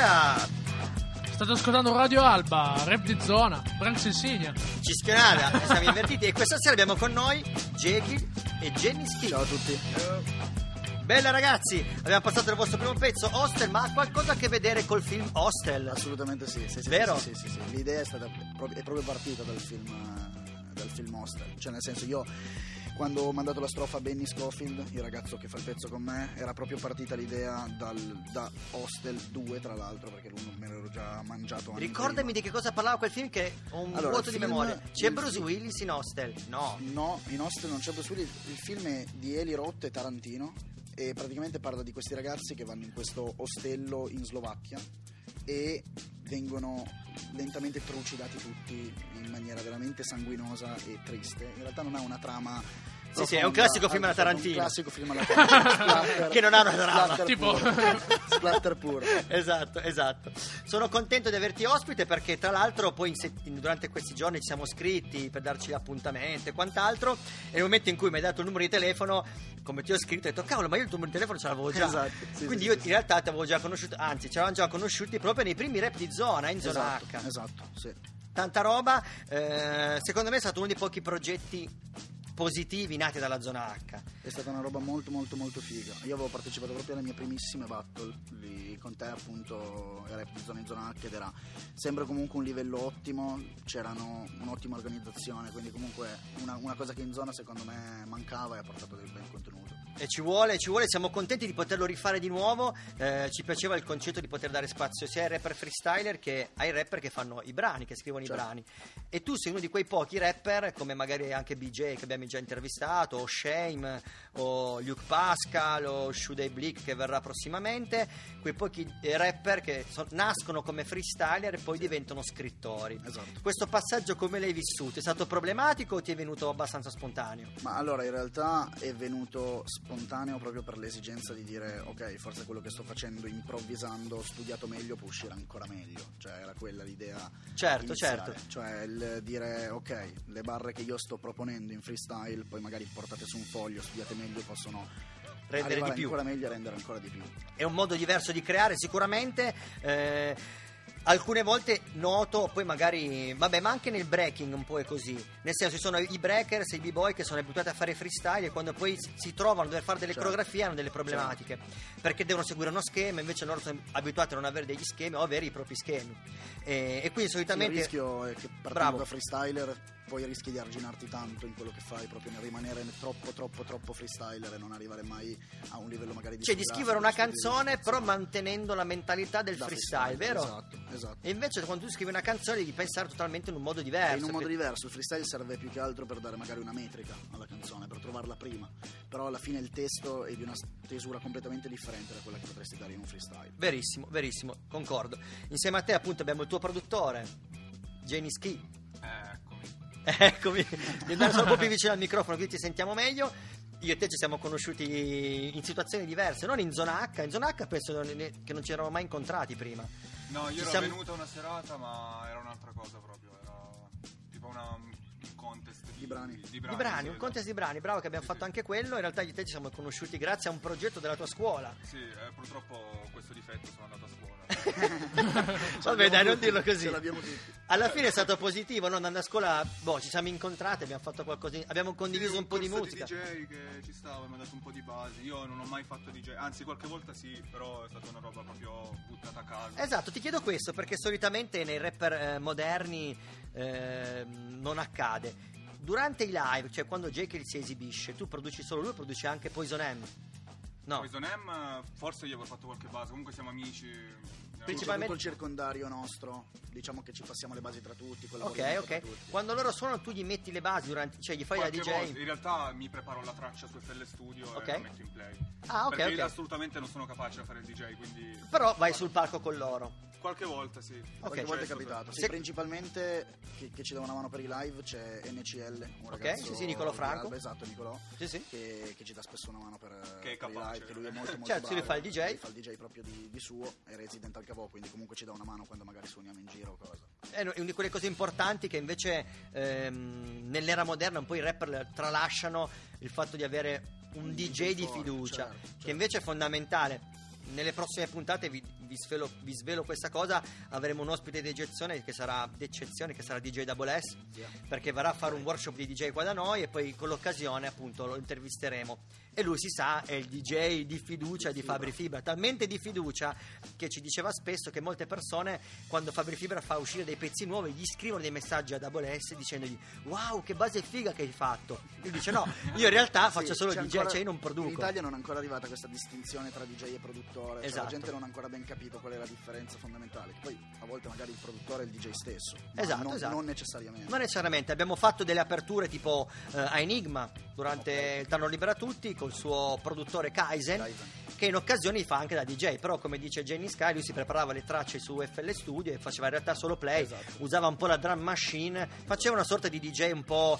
Yeah! State ascoltando Radio Alba, rap di zona, Branks Insignia. Cischionata, ci siamo invertiti e questa sera abbiamo con noi Jekyll e Jenny Ski. Ciao a tutti. Bella ragazzi, abbiamo passato il vostro primo pezzo, Hostel, ma ha qualcosa a che vedere col film Hostel? Assolutamente sì. sì, sì Vero? Sì, sì, sì, sì. L'idea è, stata, è proprio partita dal film, dal film Hostel. Cioè, nel senso, io quando ho mandato la strofa a Benny Scofield, il ragazzo che fa il pezzo con me, era proprio partita l'idea dal, da Hostel 2, tra l'altro, perché lui me l'ero già mangiato anni Ricordami prima. di che cosa parlava quel film che ho un Allora, vuoto di memoria. C'è Bruce film- Willis in Hostel? No. No, in Hostel non c'è Bruce Willis. Il film è di Eli Roth e Tarantino e praticamente parla di questi ragazzi che vanno in questo ostello in Slovacchia e vengono lentamente trucidati tutti in maniera veramente sanguinosa e triste. In realtà non ha una trama Sì, sì, è un classico film alla Tarantino. Un classico film alla Tarantino. Splatter- Che non ha una trama. Tipo- puro. Splatter puro. Esatto, esatto. Sono contento di averti ospite perché tra l'altro poi in set- in- durante questi giorni ci siamo scritti per darci l'appuntamento e quant'altro e nel momento in cui mi hai dato il numero di telefono, come ti ho scritto, ho detto cavolo ma io il tuo numero di telefono ce l'avevo già. Esatto, sì, Quindi sì, io sì, in sì. realtà ti avevo già conosciuto, anzi ci eravamo già conosciuti proprio nei primi rap di zona, in zona Esatto, H. esatto, sì. Tanta roba, eh, secondo me è stato uno dei pochi progetti positivi nati dalla zona H. È stata una roba molto molto molto figa. Io avevo partecipato proprio alle mie primissime battle lì con te appunto era zona in zona H ed era sempre comunque un livello ottimo, c'erano un'ottima organizzazione, quindi comunque una, una cosa che in zona secondo me mancava e ha portato del bel contenuto. E ci vuole, ci vuole, siamo contenti di poterlo rifare di nuovo. eh, ci piaceva il concetto di poter dare spazio sia ai rapper freestyler che ai rapper che fanno i brani, che scrivono Certo. i brani. E tu sei uno di quei pochi rapper, come magari anche BJ che abbiamo già intervistato, o Shame, o Luke Pascal, o Shudai Blick che verrà prossimamente, quei pochi eh, rapper che so- nascono come freestyler e poi diventano scrittori. Esatto. Questo passaggio come l'hai vissuto? È stato problematico o ti è venuto abbastanza spontaneo? Ma allora in realtà è venuto spontaneo proprio per l'esigenza di dire ok, forse quello che sto facendo improvvisando, studiato meglio, può uscire ancora meglio. Cioè era quella l'idea. Certo, iniziale. certo. Cioè il dire ok, le barre che io sto proponendo in freestyle, poi magari portate su un foglio, studiate meglio, possono Rendere di più. ancora meglio e rendere ancora di più. è un modo diverso di creare sicuramente eh, alcune volte noto poi magari vabbè ma anche nel breaking un po' è così nel senso ci sono i breakers e i b-boy che sono abituati a fare freestyle e quando poi si trovano a dover fare delle Certo. coreografie hanno delle problematiche perché devono seguire uno schema invece loro sono abituati a non avere degli schemi o avere i propri schemi e, e quindi Sì, il solitamente rischio è che partendo Bravo. da freestyler poi rischi di arginarti tanto in quello che fai, proprio nel rimanere troppo troppo troppo freestyler e non arrivare mai a un livello magari di cioè di scrivere una canzone però mantenendo la mentalità del Da freestyle, vero? Esatto, esatto. E invece quando tu scrivi una canzone devi pensare totalmente in un modo E diverso. in un modo diverso, il freestyle serve più che altro per dare magari una metrica alla canzone, per trovarla prima, però alla fine il testo è di una stesura completamente differente da quella che potresti dare in un freestyle. Verissimo, verissimo, concordo. Insieme a te appunto abbiamo il tuo produttore, Jenny Ski. Eccomi. Di andare solo un po' più vicino al microfono così ti sentiamo meglio. Io e te ci siamo conosciuti in situazioni diverse, non in zona H. In zona H penso che non ci eravamo mai incontrati prima. No, io Ci ero siamo- venuta una serata, ma era un'altra cosa proprio. Era tipo una, un contest di, Di brani. Di brani, brani, sì, un contest di brani, bravo che abbiamo Sì, fatto sì. anche quello. In realtà io e te ci siamo conosciuti grazie a un progetto della tua scuola. Sì, eh, purtroppo ho questo difetto, sono andato a scuola. Vabbè, dai, non dirlo così. Ce l'abbiamo tutti. Alla fine è stato positivo, no? andando a scuola, boh, ci siamo incontrati, abbiamo fatto qualcosa, abbiamo condiviso Sì, un po' di musica. DJ che ci stava, mi ha dato un po' di basi. Io non ho mai fatto DJ, anzi qualche volta sì, però è stata una roba proprio buttata a caso. Esatto, ti chiedo questo perché solitamente nei rapper eh, moderni eh, non accade. Durante i live, cioè quando Jekyll si esibisce, tu produci solo lui o produci anche Poison M? No, Poison M, forse io avevo fatto qualche base, comunque siamo amici. Principalmente- tutto il circondario nostro, diciamo che ci passiamo le basi tra tutti, ok, ok. tutti. Quando loro suonano tu gli metti le basi durante, cioè gli fai Qualche DJ? volta, in realtà mi preparo la traccia su FL Studio Ok. e la metto in play. Ah, ok, Perché ok. assolutamente non sono capace a fare il DJ, quindi Però vai sul palco con loro. Qualche volta sì. Qualche Ok. volta è capitato. Sì, Se- principalmente che, che ci dà una mano per i live c'è NCL, un Ok, ragazzo sì, sì, Nicolò Franco. Alba, esatto, Nicolò, Sì, sì. che, che ci dà spesso una mano per, Che è per i capace. live, che lui è molto molto Certo, bravo. fa il DJ. Lui fa il DJ proprio di, di suo, è resident al Cavò, quindi comunque ci dà una mano quando magari suoniamo in giro o cosa. È una di quelle cose importanti che invece ehm, nell'era moderna un po' i rapper tralasciano il fatto di avere un Un DJ DJ di fiducia, certo, che certo. invece è fondamentale. Nelle prossime puntate vi, vi svelo, vi svelo questa cosa, avremo un ospite d'eccezione che sarà, d'eccezione che sarà DJ Double S, perché verrà a fare un workshop di DJ qua da noi e poi con l'occasione appunto lo intervisteremo. E lui si sa è il DJ di fiducia di Fabri Fibra, talmente di fiducia che ci diceva spesso che molte persone quando Fabri Fibra fa uscire dei pezzi nuovi gli scrivono dei messaggi a Double S dicendogli wow che base figa che hai fatto. Lui dice no, io in realtà Sì, faccio solo c'è DJ, ancora- cioè io non produco. In Italia non è ancora arrivata questa distinzione tra DJ e produttore, cioè Esatto. la gente non ha ancora ben capito qual è la differenza fondamentale. Poi a volte magari il produttore è il DJ stesso, Esatto, non, esatto. non necessariamente. Non necessariamente, abbiamo fatto delle aperture tipo eh, a Enigma durante il Tanno Libera Tutti col suo produttore Kaizen, Kaizen. che in occasioni fa anche da DJ, però come dice Jenny Sky lui si preparava le tracce su FL Studio e faceva in realtà solo play, Esatto. usava un po' la drum machine, faceva una sorta di DJ un po'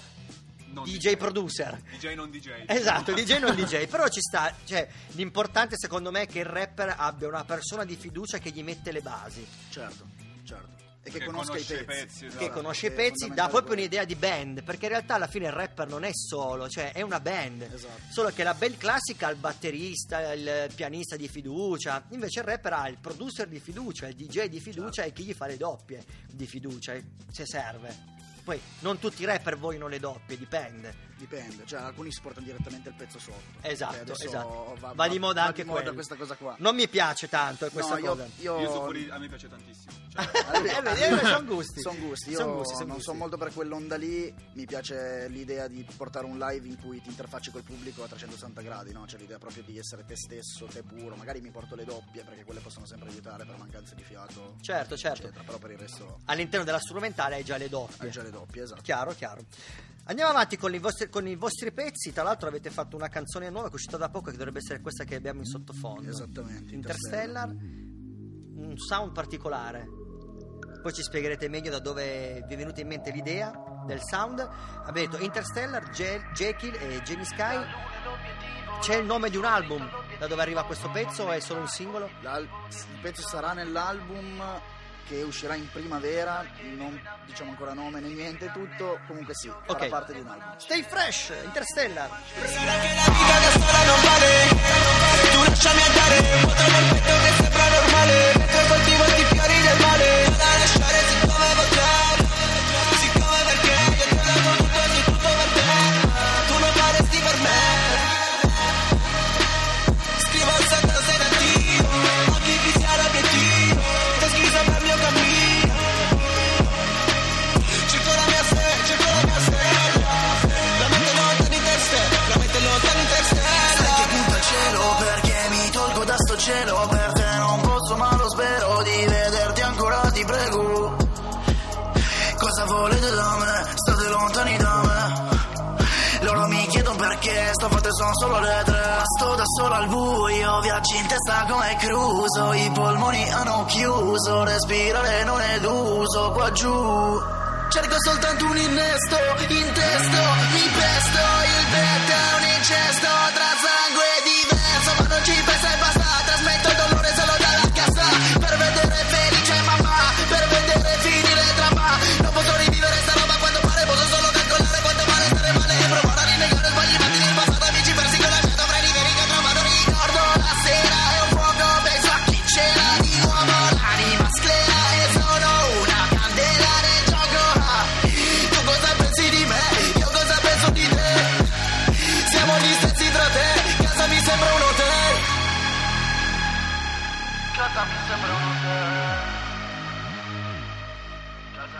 Non DJ producer. DJ non DJ. Esatto, DJ non DJ, però ci sta, cioè l'importante secondo me è che il rapper abbia una persona di fiducia che gli mette le basi. Certo, certo. E che, Che conosca i conosce pezzi. i pezzi, esatto. che conosce i pezzi, dà proprio un'idea di band, perché in realtà alla fine il rapper non è solo, cioè è una band. Esatto. Solo che la band classica ha il batterista, il pianista di fiducia, invece il rapper ha il producer di fiducia, il DJ di fiducia e chi gli fa le doppie di fiducia, se serve. Poi non tutti i rapper vogliono le doppie, dipende. Dipende, cioè alcuni si portano direttamente il pezzo sotto. Esatto, adesso esatto. Va, Va di moda va anche di moda questa cosa qua. Non mi piace tanto questa No, io, cosa. io, Io so pure, a me piace tantissimo. Cioè, Eh, eh, sono gusti. Sono gusti, io Son gusti, son non gusti. sono molto per quell'onda lì, mi piace l'idea di portare un live in cui ti interfacci col pubblico a 360 gradi, no? C'è l'idea proprio di essere te stesso, te puro, magari mi porto le doppie perché quelle possono sempre aiutare per mancanze di fiato, Certo, certo. eccetera, però per il resto All'interno della strumentale hai già le doppie. hai già le doppie, esatto. Chiaro, chiaro. Andiamo avanti con i, vostri, con i vostri pezzi. Tra l'altro, avete fatto una canzone nuova che è uscita da poco, che dovrebbe essere questa che abbiamo in sottofondo. Esattamente, Interstellar. Un sound particolare. Poi ci spiegherete meglio da dove vi è venuta in mente l'idea del sound. Avete detto Interstellar, Je- Jekyll e Jenny Sky. C'è il nome di un album da dove arriva questo pezzo o è solo un singolo? L'al- il pezzo sarà nell'album che uscirà in primavera, non diciamo ancora nome né niente, tutto, comunque sì, farà Ok. parte di un album. Stay fresh, Interstellar. Sarà che la vita da sola non vale Tu lasciami andare Un po' perfetto che sembra normale Mentre coltivo i fiori del male solo le tre Sto da solo al buio, viaggi in testa come cruso I polmoni hanno chiuso, respirare non è d'uso qua giù. Cerco soltanto un innesto, in testo, mi pesto Il petto è un incesto,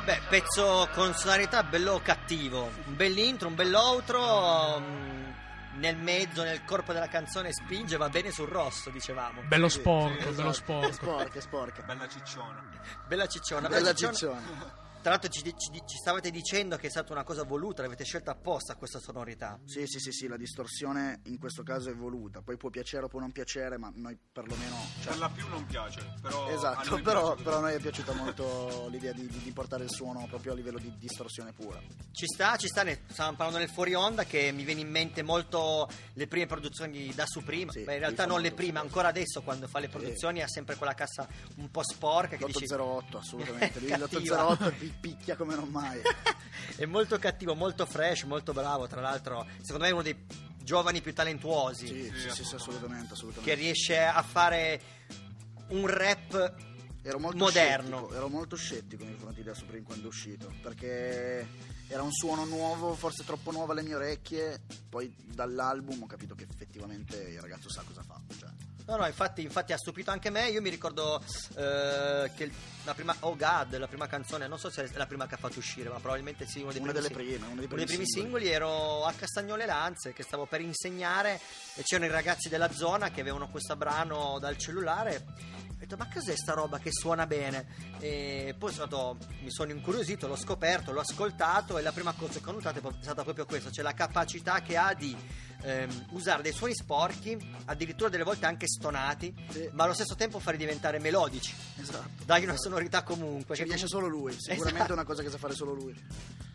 Beh, pezzo con sonorità bello cattivo, un bell'intro, un bell'outro, mm, nel mezzo, nel corpo della canzone spinge, va bene sul rosso, dicevamo. Bello sporco, sì, bello sporco. sporca, sporca. bella cicciona. Bella cicciona, Bella cicciona. ciccione. Tra l'altro ci, ci- ci stavate dicendo che è stata una cosa voluta, l'avete scelta apposta questa sonorità. Sì, sì, sì, sì, la distorsione in questo caso è voluta. Poi può piacere o può non piacere, ma noi perlomeno. cioè, Per la più non piace, però esatto, noi però, però a noi è piaciuta molto l'idea di, di- di portare il suono proprio a livello di distorsione pura. Ci sta, ci sta, ne stavamo parlando nel fuori onda che mi viene in mente molto le prime produzioni da Supreme. Sì, Beh, in realtà non le prime, ancora adesso quando fa le produzioni ha sempre quella cassa un po' sporca che dici L'808, assolutamente. Lui Cattiva. L'808 pi- picchia come non mai. è molto cattivo, molto fresh, molto bravo. Tra l'altro, secondo me è uno dei giovani più talentuosi Sì, sì, sì, sì, assolutamente. assolutamente, che riesce a fare un rap ero molto moderno. scettico, ero molto scettico nei confronti della Supreme quando è uscito perché era un suono nuovo forse troppo nuovo alle mie orecchie poi dall'album ho capito che effettivamente il ragazzo sa cosa fa cioè, No, no, infatti, infatti ha stupito anche me. Io mi ricordo eh, che la prima Oh God, la prima canzone, non so se è la prima che ha fatto uscire, ma probabilmente sì, uno dei una primi delle singoli. prime uno dei Uno dei primi, primi singoli ero a Castagnole Lanze che stavo per insegnare e c'erano i ragazzi della zona che avevano questo brano dal cellulare. Ho detto, ma cos'è sta roba che suona bene? E poi sono andato- mi sono incuriosito, l'ho scoperto, l'ho ascoltato e la prima cosa che ho notato è stata proprio questa, cioè la capacità che ha di ehm, usare dei suoni sporchi, addirittura delle volte anche stonati, Sì. ma allo stesso tempo farli diventare melodici. esatto Dai una sonorità comunque. ci riesce comunque- solo lui sicuramente Esatto. è una cosa che sa fare solo lui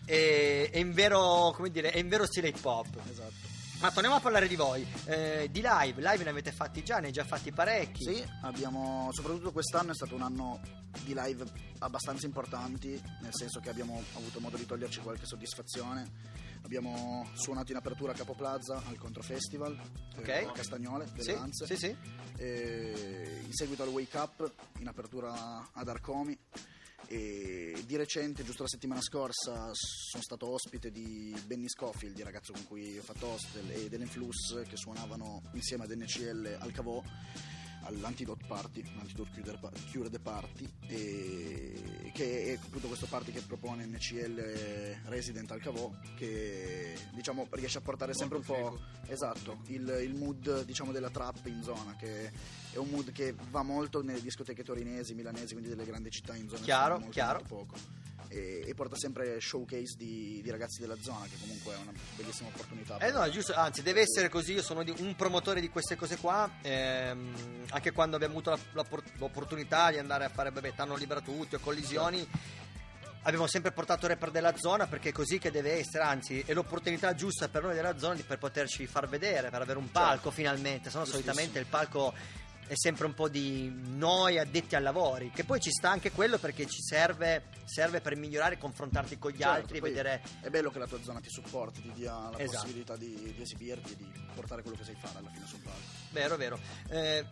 è, è in vero, come dire, è in vero stile hip hop. esatto Ma torniamo a parlare di voi, eh, di live, live ne avete fatti già, ne hai già fatti parecchi. Sì, abbiamo, soprattutto quest'anno è stato un anno di live abbastanza importanti, nel senso che abbiamo avuto modo di toglierci qualche soddisfazione. Abbiamo suonato in apertura a Capo Plaza al Contro Festival Ok. eh, a Castagnole, delle Sì, Lanze. sì, sì. E in seguito al Wake Up in apertura ad Arcomi. E di recente, giusto la settimana scorsa, sono stato ospite di Benny Scofield, il ragazzo con cui ho fatto hostel, e dell'Influx che suonavano insieme ad NCL al Cavò all'Antidote Party, l'Antidote Cure the- Cure the Party, e che è appunto questo party che propone NCL Resident al Cavò, che diciamo riesce a portare sempre un po' esatto, il, il mood diciamo della trap in zona, che è un mood che va molto nelle discoteche torinesi, milanesi, quindi delle grandi città in zona Chiaro, molto, chiaro. molto poco. E, e porta sempre showcase di, di ragazzi della zona, che comunque è una bellissima opportunità. Eh no, giusto, anzi deve essere così, io sono un promotore di queste cose qua, ehm, anche quando abbiamo avuto la- la- l'opportunità di andare a fare, vabbè, tanno libera tutti o collisioni, abbiamo sempre portato rapper della zona perché è così che deve essere, anzi è l'opportunità giusta per noi della zona di- per poterci far vedere, per avere un palco finalmente, se no Giustissimo. solitamente il palco è sempre un po' di noi addetti ai lavori, che poi ci sta anche quello perché ci serve, serve per migliorare, confrontarti con gli Certo, altri, vedere... È bello che la tua zona ti supporti, ti dia la Esatto. possibilità di, di esibirti di portare quello che sai fare alla fine sul palco. Vero, vero. Eh,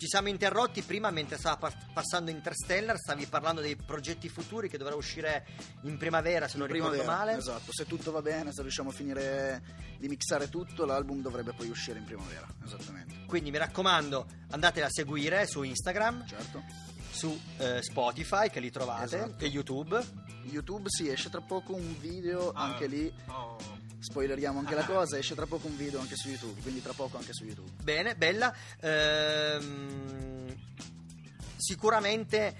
ci siamo interrotti prima mentre stava pa- passando Interstellar, stavi parlando dei progetti futuri che dovrà uscire in primavera, se non In ricordo primavera, male. Esatto, se tutto va bene, se riusciamo a finire di mixare tutto, l'album dovrebbe poi uscire in primavera, esattamente. Quindi mi raccomando, andate a seguire su Instagram, Certo. su eh, Spotify che li trovate Esatto. e YouTube. YouTube sì, esce tra poco un video, Ah, anche lì oh. Spoileriamo anche la cosa, esce tra poco un video anche su YouTube, quindi tra poco anche su YouTube. Bene, bella. Ehm, sicuramente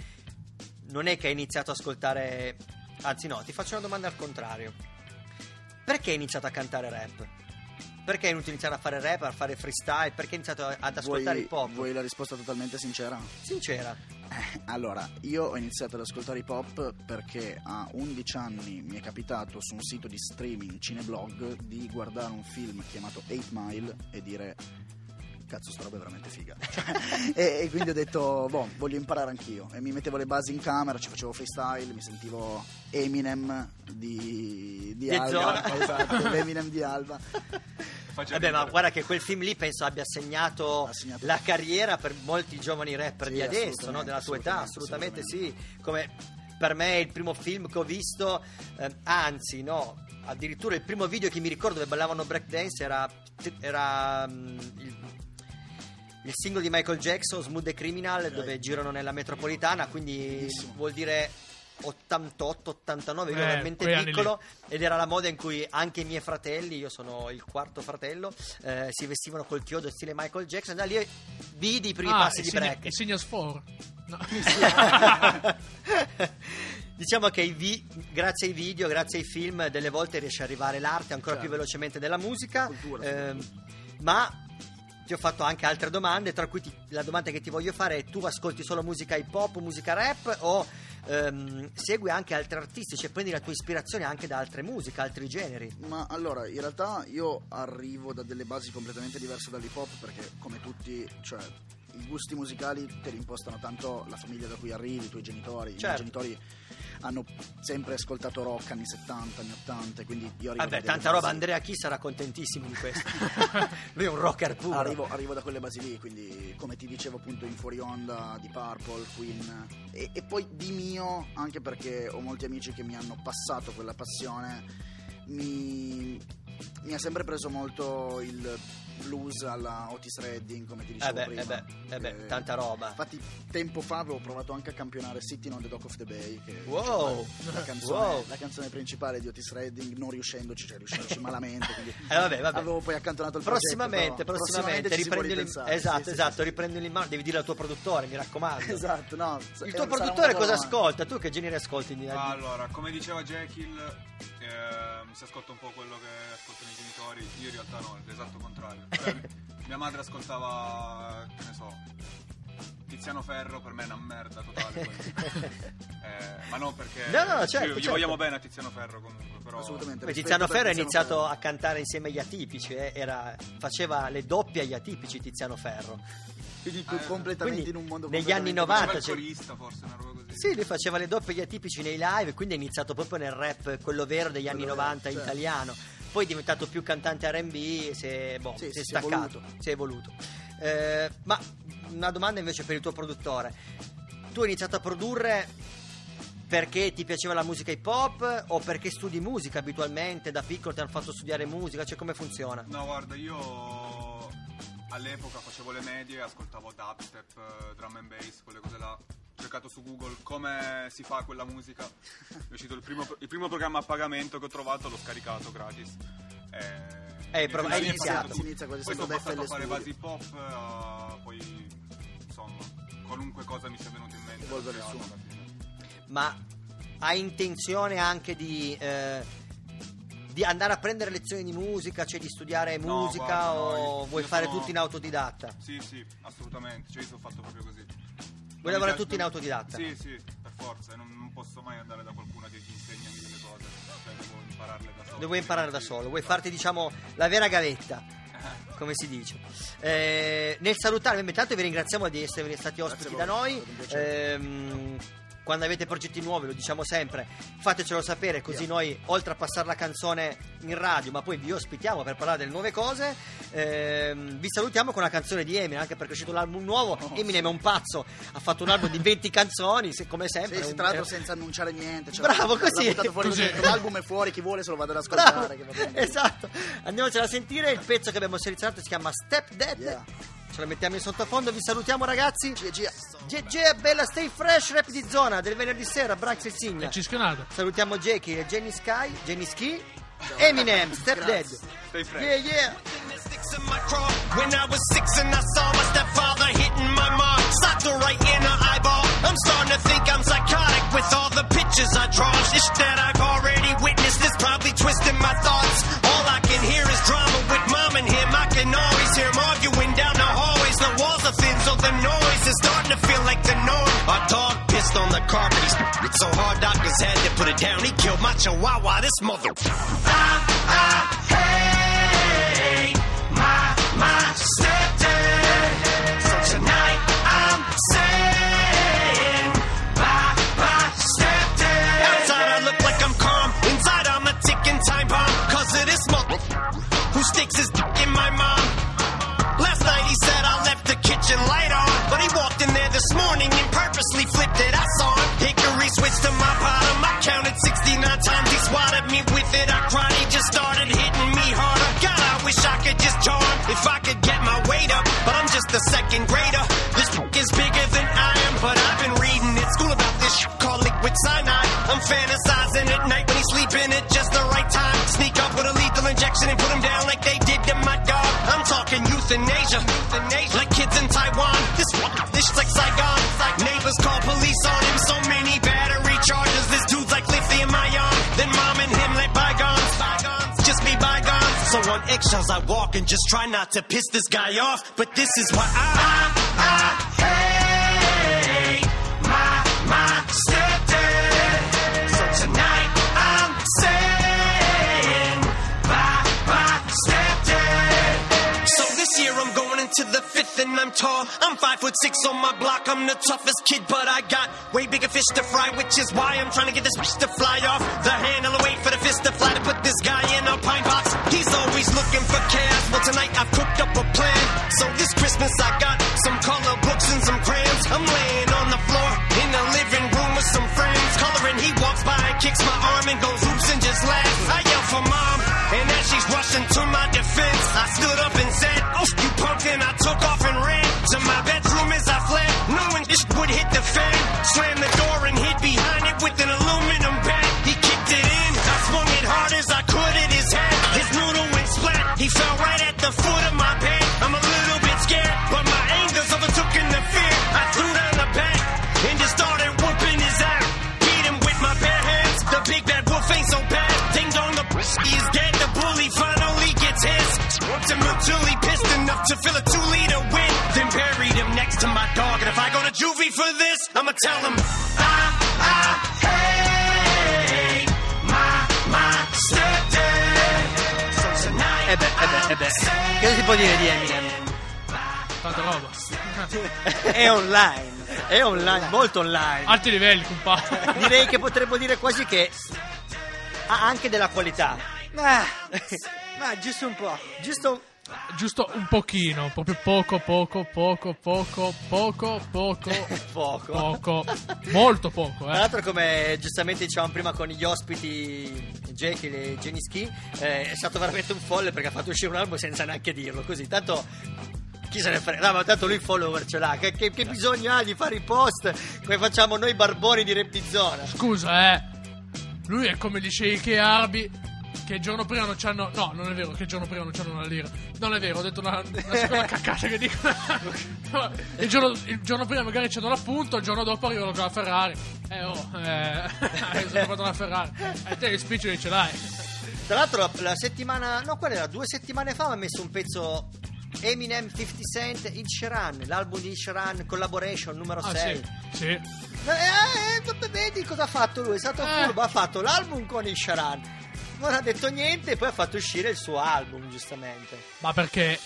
non è che hai iniziato ad ascoltare. Anzi, no, ti faccio una domanda al contrario. Perché hai iniziato a cantare rap? Perché hai iniziare a fare rap, a fare freestyle? Perché hai iniziato ad ascoltare Vuoi- hip hop? Vuoi la risposta totalmente sincera? Sincera. Eh, Allora, io ho iniziato ad ascoltare hip hop perché a 11 anni mi è capitato su un sito di streaming cineblog di guardare un film chiamato 8 Mile e dire cazzo sta roba è veramente figa. E, e quindi ho detto boh voglio imparare anch'io. E mi mettevo le basi in camera ci facevo freestyle mi sentivo Eminem di, di Alba. Esatto l'Eminem di Alba Faccia Vabbè, ma guarda che quel film lì penso abbia segnato, segnato. la carriera per molti giovani rapper Sì, di adesso, no? della tua età, assolutamente, assolutamente, sì. Come per me è il primo film che ho visto, eh, anzi, no, addirittura il primo video che mi ricordo dove ballavano breakdance era, era mm, il, il singolo di Michael Jackson, Smooth the Criminal, Ok. dove girano nella metropolitana, quindi Bellissimo. vuol dire 88, 89, io Eh, ero veramente anni lì. piccolo ed era la moda in cui anche i miei fratelli, io sono il quarto fratello, eh, si vestivano col chiodo stile Michael Jackson. Da lì vidi i primi Ah, passi il di Signa- break. Il Signals 4. No. diciamo che i vi- grazie ai video, grazie ai film, delle volte riesce ad arrivare l'arte ancora Certo. più velocemente della musica. Cultura, ehm, ma ti ho fatto anche altre domande, tra cui ti- la domanda che ti voglio fare è: tu ascolti solo musica hip hop, musica rap o ehm, segui anche altri artisti? Cioè prendi la tua ispirazione anche da altre musiche, altri generi? Ma allora, in realtà io arrivo da delle basi completamente diverse dall'hip hop perché come tutti, cioè i gusti musicali te li impostano tanto la famiglia da cui arrivi, i tuoi genitori. I Certo. miei genitori hanno sempre ascoltato rock anni 70, anni 80, quindi io arrivo Vabbè, tanta roba, Andrea Chi sarà contentissimo di questo. Lui è un rocker puro. Arrivo, arrivo da quelle basi lì, quindi come ti dicevo appunto in fuori onda di Purple, Queen e, e poi di mio, anche perché ho molti amici che mi hanno passato quella passione, mi, mi ha sempre preso molto il blues alla Otis Redding, come ti dicevo Eh beh, prima. eh beh, eh beh, tanta roba. Infatti tempo fa avevo provato anche a campionare Sitting on the Dock of the Bay, che Wow. diciamo, la, canzone, Wow. la canzone principale di Otis Redding, non riuscendoci, cioè riuscendoci malamente, quindi Eh, vabbè, vabbè. avevo poi accantonato il Prossimamente, progetto, prossimamente, riprendili, ripensare, esatto, sì, sì, esatto, sì, sì. riprendili in mano, devi dire al tuo produttore, mi raccomando. Esatto, no. Il eh, tuo produttore cosa ascolta? Tu che genere ascolti? Allora, come diceva Jekyll, ehm, si ascolta un po' quello che ascoltano i genitori, io in realtà no, è l'esatto contrario. Cioè, mia madre ascoltava, che ne so, Tiziano Ferro, per me è una merda totale. Eh, ma non perché No, no, certo, gli, gli certo. vogliamo bene a Tiziano Ferro comunque, però... Assolutamente. Beh, Tiziano Ferro ha iniziato Ferro. a cantare insieme agli atipici, eh, era- faceva le doppie agli atipici Tiziano Ferro. Quindi tu Eh, completamente quindi in un mondo negli anni completamente 90 Faceva il c'è- corista forse, una roba così. Sì, lui faceva le doppie agli atipici nei live, quindi ha iniziato proprio nel rap, quello vero degli anni Quello vero, 90 certo. italiano. Poi è diventato più cantante RB, si è, boh, Sì, si è staccato, si è evoluto. Eh, ma una domanda invece per il tuo produttore. Tu hai iniziato a produrre perché ti piaceva la musica hip hop o perché studi musica abitualmente? Da piccolo ti hanno fatto studiare musica? Cioè come funziona? No, guarda, io all'epoca facevo le medie, ascoltavo dubstep, eh, drum and bass, quelle cose là. Cercato su Google come si fa quella musica. È uscito il primo, il primo programma a pagamento che ho trovato, l'ho scaricato gratis. E... Eh, però e hai iniziato. Si inizia quasi sempre passato a fare hip hop, eh, poi insomma, qualunque cosa mi sia venuta in mente. Evolvere il ma hai intenzione anche di, eh, di andare a prendere lezioni di musica, cioè di studiare No, musica guarda, no, o io- vuoi io fare sono- tutto in autodidatta? Sì, sì, assolutamente. Cioè, io sono fatto proprio così. Vuoi lavorare tutto in autodidatta? Sì, sì, per forza. Non, non posso mai andare da qualcuno che ti insegna delle cose. Cioè, devo impararle da solo. Devo imparare da solo, vuoi farti diciamo la vera gavetta, come si dice. Eh, nel salutarvi, intanto vi ringraziamo di essere stati ospiti da noi. Quando avete progetti nuovi, lo diciamo sempre, fatecelo sapere così noi, oltre a passare la canzone in radio, ma poi vi ospitiamo per parlare delle nuove cose. ehm, vi salutiamo con una canzone di Eminem, anche perché è uscito l'album nuovo. Oh, Eminem è un pazzo, ha fatto un album di 20 canzoni, se- come sempre. Sì, sì, un- tra l'altro eh, senza annunciare niente. cioè, Bravo, così. Così. così. L'album è fuori, chi vuole se lo vada ad Bravo, ascoltare. Che va bene. esatto. Andiamocela a sentire. Il pezzo che abbiamo selezionato si chiama Step Dead. Yeah. Ce la mettiamo in sottofondo. Vi salutiamo, ragazzi. GG. GG, bella stay fresh, rap di zona del venerdì sera. Branx e Signa. E Cischionato. Salutiamo Jackie e Jenny Sky, Jenny Ski, Eminem, Step Grazie. Dead. Stay fresh. Yeah, yeah. When I was six and I saw my stepfather hitting my mom, socked her right in her eyeball. I'm starting to think I'm psychotic with all the pictures I draw. Shit that I've already the so hard doctors had to put it down. He killed my chihuahua. This mother. Hey, I'm fantasizing at night when he's sleeping at just the right time. Sneak up with a lethal injection and put him down like they did to my dog. I'm talking euthanasia. euthanasia. Like kids in Taiwan. This this shit's like Saigon. Neighbors call police on him. So many battery charges. This dude's like lithium ion. Then mom and him let bygones. bygones just be bygones. So on eggshells I walk and just try not to piss this guy off. But this is why I, I, I into the fifth and I'm tall. I'm five foot six on my block. I'm the toughest kid, but I got way bigger fish to fry, which is why I'm trying to get this fish to fly off the handle. Wait for the fist to fly to put this guy in a pine box. He's always looking for chaos. Well, tonight I've cooked up a plan. So this Christmas I got some color books and some crayons. I'm laying on the floor in the living room with some friends. Coloring, he walks by kicks my arm and goes oops and just laughs. I yell for mom, and as she's rushing to my tell him, I, I hate my, my stepdad. So tonight E beh, e beh, e beh. Che si può dire di Eminem? Tanta roba. È online. È online, molto online. Alti livelli, compadre. Direi che potremmo dire quasi che ha anche della qualità. Ma, ma giusto un po'. Giusto Giusto un pochino, proprio poco, poco, poco, poco, poco, poco, poco. poco, molto poco, Tra eh. l'altro, come giustamente dicevamo prima con gli ospiti Jekyll e Jenny Ski, eh, è stato veramente un folle perché ha fatto uscire un album senza neanche dirlo. Così, tanto chi se ne frega? No, ma tanto lui i follower ce l'ha. Che, che- che bisogno ha di fare i post come facciamo noi barboni di rap di zona? Scusa, eh. Lui è come dice Ike Arbi. Che il giorno prima non c'hanno. No, non è vero, che il giorno prima non c'hanno una lira. Non è vero, ho detto una, una seconda caccata che dico. il, giorno, il giorno prima magari c'hanno l'appunto, il giorno dopo arrivano con la Ferrari. Eh oh, eh. sono fatto una Ferrari. E te gli spiccioli ce l'hai. Tra l'altro, la, la settimana, no, quella era due settimane fa, mi ha messo un pezzo Eminem 50 Cent in Sheeran, l'album di Sheeran Collaboration numero Ah, 6. sì. Sì. Eh, eh, vabbè, vedi cosa ha fatto lui? È stato Eh. furbo, ha fatto l'album con il Sharan. Non ha detto niente e poi ha fatto uscire il suo album, giustamente. Ma perché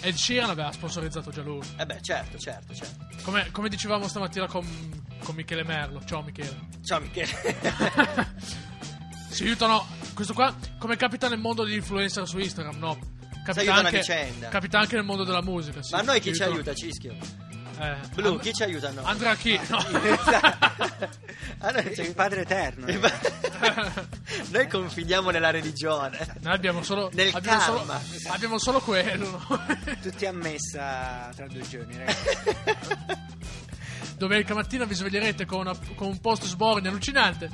Ed Sheeran aveva sponsorizzato già lui. Eh beh, certo, certo, certo. Come, come dicevamo stamattina con, con Michele Merlo. Ciao Michele. Ciao Michele. si aiutano. Questo qua, come capita nel mondo degli influencer su Instagram, no? Capita anche. Capita anche nel mondo della musica. sì. Ma a noi chi ci aiuta, Cischio? Eh, Blu, And- chi ci aiuta a noi? Andrea chi? No. A noi ci Il padre eterno. Noi confidiamo nella religione. Noi abbiamo solo. Nel abbiamo, solo karma. abbiamo solo quello. no? Tutti a messa tra due giorni, ragazzi. Domenica mattina vi sveglierete con, una- con un post sborni allucinante.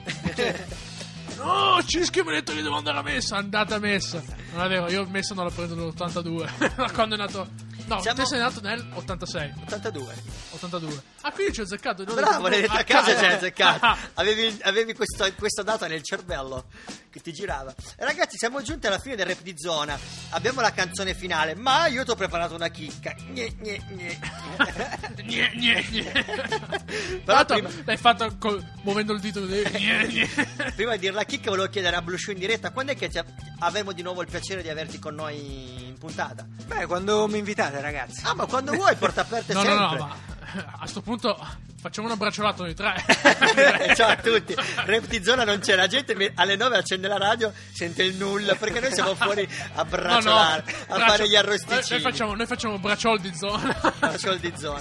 No, Cischi mi ha detto che devo andare a messa. Andate a messa. Non è vero, io messa non la prendo nell'82. Da quando è nato. No, Siamo- te sei nato nel 86. 82. 82. Ah, quindi ci ho azzeccato. Bravo, l'hai detto a casa cazzo. c'è azzeccato. Avevi, avevi questo- questa data nel cervello che ti girava. E ragazzi, siamo giunti alla fine del rap di zona. Abbiamo la canzone finale, ma io ti ho preparato una chicca. Gne, gne, gne. Gne, gne, gne. Però Tanto prima- l'hai fatto col- muovendo il dito così. Gne, gne. Prima di dire la chicca, volevo chiedere a Blue Show in diretta quando è che avremo di nuovo il piacere di averti con noi in puntata. Beh, quando mi invitate, ragazzi. Ah, ma quando vuoi, porta aperte No, no, sempre. no, ma a sto punto facciamo una bracciolata noi tre. Ciao a tutti, Rap di zona non c'è, la gente alle 9 accende la radio, sente il nulla perché noi siamo fuori a bracciolare, a braccio- fare gli arrosticini. noi facciamo, noi facciamo bracciol di zona. Bracciol di zona.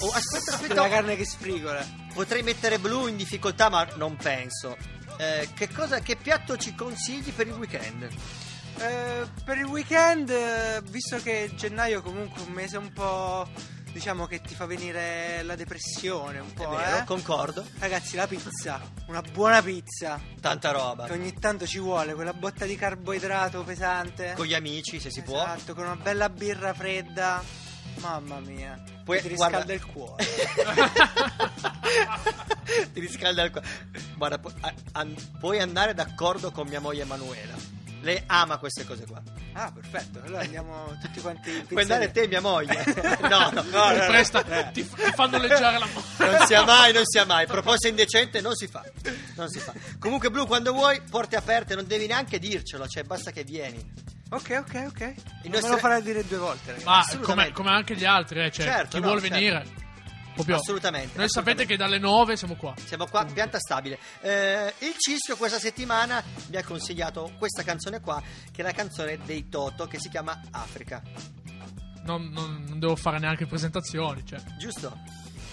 Oh, aspetta, la aspetta, carne che sfrigola. potrei mettere blu in difficoltà, ma non penso. Eh, che, cosa, che piatto ci consigli per il weekend? Eh, per il weekend, eh, visto che gennaio comunque è un mese un po'. diciamo che ti fa venire la depressione un È po', vero, eh? concordo. Ragazzi, la pizza, una buona pizza. Tanta roba. Che ogni tanto ci vuole, quella botta di carboidrato pesante. Con gli amici, se si può. Esatto, con una bella birra fredda. Mamma mia. Poi, ti guarda- riscalda il cuore. Ti riscalda il cuore. Guarda, pu- an- puoi andare d'accordo con mia moglie Emanuela. Lei ama queste cose qua. ah, perfetto. Allora andiamo tutti quanti in Puoi andare te, mia moglie. No, no, Ti no, no. presta- ti, ti fanno leggiare la mano. Non sia mai, non sia mai. Proposta indecente non si fa. Non si fa. Comunque, Blu, quando vuoi, porte aperte, non devi neanche dircelo, cioè basta che vieni. Ok, ok, ok. Non nostri- me lo farai dire due volte, ragazzi. Ma come, come anche gli altri, eh, cioè, Certo, chi no, vuole certo. venire. Proprio. Assolutamente, Noi sapete assolutamente. che dalle 9 siamo qua. Siamo qua, pianta stabile. Eh, il Cischio questa settimana mi ha consigliato questa canzone qua, che è la canzone dei Toto, che si chiama Africa. Non, non- non devo fare neanche presentazioni, cioè. Giusto?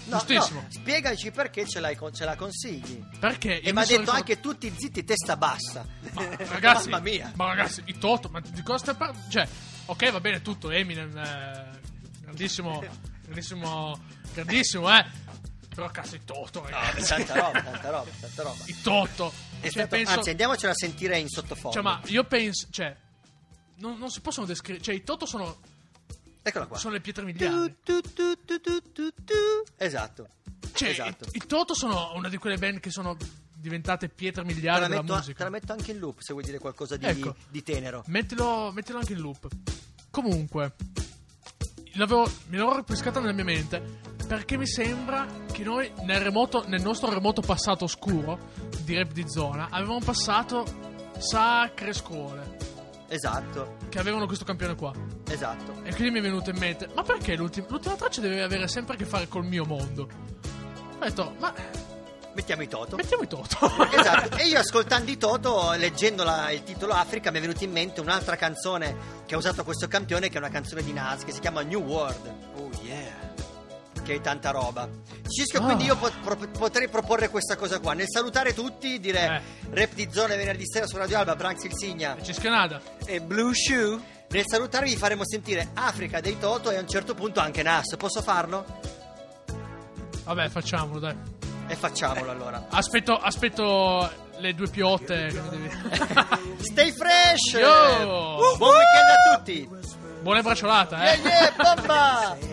No, Giustissimo. no, spiegaci perché ce, ce la consigli. Perché E mi ha detto ricor- anche tutti zitti, testa bassa. Ma, ragazzi, Mamma mia. ma ragazzi, i Toto, ma di cosa stai parlando? Cioè, ok, va bene tutto, Eminem, eh, grandissimo, grandissimo, grandissimo, eh. Però cazzo, i Toto, No, ragazzi. tanta roba, tanta roba, tanta roba. I Toto. Cioè, stato- penso, Anzi, andiamocela a sentire in sottofondo. cioè, ma io penso, cioè, non, non si possono descrivere, cioè, i Toto sono, Eccola qua. sono le pietre miliari. Tu, tu, tu. Esatto. Cioè, esatto. i, i Toto sono una di quelle band che sono diventate pietre Te miliari la, della metto, te musica. la metto anche in loop se vuoi dire qualcosa di, Ecco. di tenero. Mettilo, mettilo anche in loop. Comunque, l'avevo, me l'ho ripescata nella mia mente perché mi sembra che noi nel, remoto, nel nostro remoto passato oscuro di rap di zona avevamo passato sacre scuole Esatto, che avevano questo campione qua. esatto. E quindi mi è venuto in mente, ma perché l'ultima, l'ultima traccia deve avere sempre a che fare col mio mondo? Ho detto, ma Mettiamo i Toto. mettiamo i Toto. Esatto, e io ascoltando i Toto, leggendo la- il titolo Africa, mi è venuta in mente un'altra canzone che ha usato questo campione, che è una canzone di Nas, che si chiama New World, Oh yeah. Che è tanta roba. Cisco, Ah. quindi io pot- pro- potrei proporre questa cosa qua, nel salutare tutti, dire Eh. rap di zona venerdì sera su Radio Alba, Branx il Signa, C'è schianata. E Blue Shoe? nel salutarvi faremo sentire Africa dei Toto e a un certo punto anche Nas, posso farlo? Vabbè, facciamolo, dai. E facciamolo allora. Aspetto, aspetto le due piotte. Stay fresh! Yo! Buon weekend a tutti! Buona bracciolata, eh. Yeah, yeah, bomba!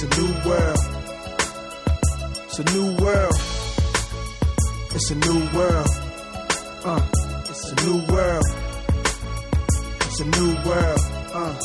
It's a new world. It's a new world. It's a new world. Uh, it's a new world. It's a new world. Uh.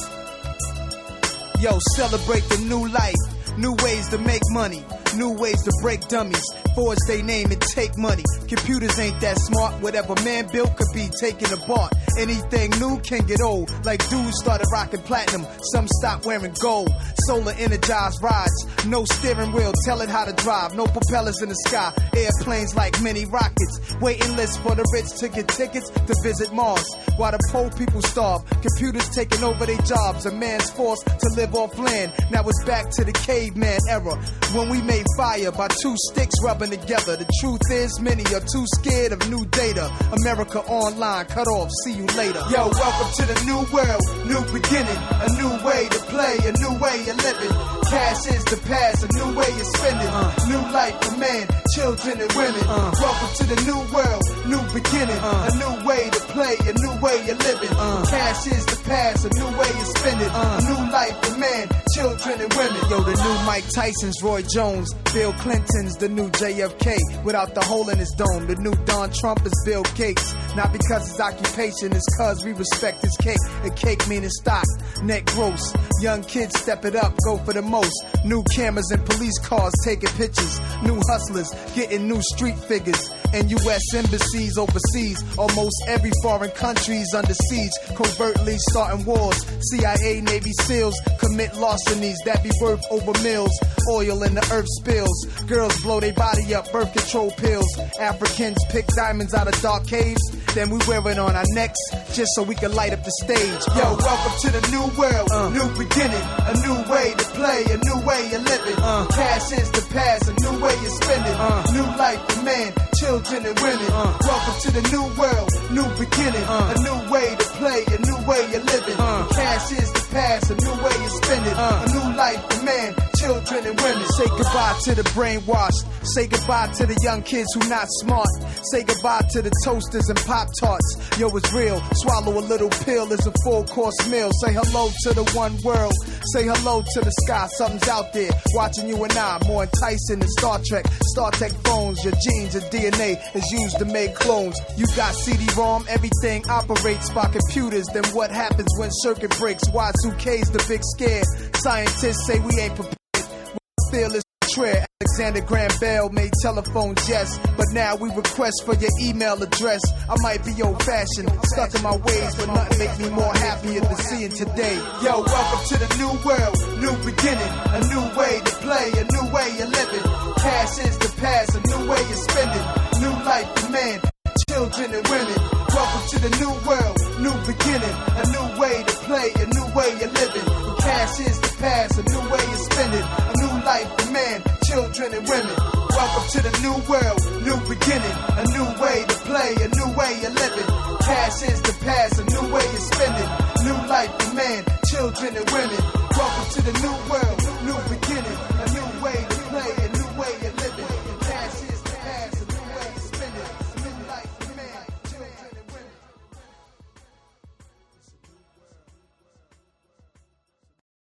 Yo, celebrate the new life. New ways to make money. New ways to break dummies. Forge they name and take money. Computers ain't that smart. Whatever man built could be taken apart. Anything new can get old. Like dudes started rocking platinum. Some stopped wearing gold. Solar energized rides. No steering wheel. Tell it how to drive. No propellers in the sky. Airplanes like mini rockets. Waiting lists for the rich to get tickets to visit Mars. While the poor people starve. Computers taking over their jobs. A man's forced to live off land. Now it's back to the caveman era. When we made fire by two sticks rubbing together. The truth is, many are too scared of new data. America online, cut off, see you later. Yo, welcome to the new world, new beginning, a new way to play, a new way of living. Cash is the past, a new way of spending. Uh. New life for man, children and women. Uh. Welcome to the new world, new beginning, uh. a new way to play, a new way of living. Cash is the past, a new way you spend it. A uh. new life for man, children and women. Yo, the new Mike Tyson's Roy Jones, Bill Clinton's the new JFK. Without the hole in his dome, the new Don Trump is Bill Gates. Not because his occupation is cause we respect his cake. A cake meaning stock, net gross. Young kids step it up, go for the most. New cameras and police cars taking pictures. New hustlers getting new street figures. And U.S. embassies overseas. Almost every foreign country's under siege. Covertly starting wars. CIA, Navy SEALs commit larcenies that be worth over mills. Oil in the earth spills. Girls blow their body up, birth control pills. Africans pick diamonds out of dark caves. Then we wear it on our necks just so we can light up the stage. Yo, welcome to the new world, uh. new beginning, a new way to play, a new way of living. Uh. Past is the past, a new way of spending. Uh. New life for man, children and women. Welcome to the new world, new beginning, uh. a new way to play, a new way of living. Uh. Cash is the past, a new way of spending. Uh. A new life for man, children and women. Say goodbye to the brainwashed. Say goodbye to the young kids who not smart. Say goodbye to the toasters and pop tarts. Yo, it's real. Swallow a little pill is a full course meal. Say hello to the one world. Say hello to the sky. Something's out there watching you and I. More enticing than Star Trek. Star Trek phones. Your genes and DNA is used to make clones. You got CD-ROM. Everything operates by computers. Then what happens when circuit breaks? Y2K's the big scare. Scientists say we ain't prepared. We feel is Tread. Alexander Graham Bell made telephone yes, but now we request for your email address. I might be old fashioned, stuck in my ways, but nothing make me more happier than seeing today. Yo, welcome to the new world, new beginning, a new way to play, a new way of living. Past is the past, a new way of spending, new life man, children and women. Welcome to the new world, new beginning, a new way to play, a new way of living. The Past is the past, a new way of spending, a new life for men, children and women. Welcome to the new world, new beginning, a new way to play, a new way of living. Past is the past, a new way of spending, new life for men, children and women. Welcome to the new world, new beginning, a new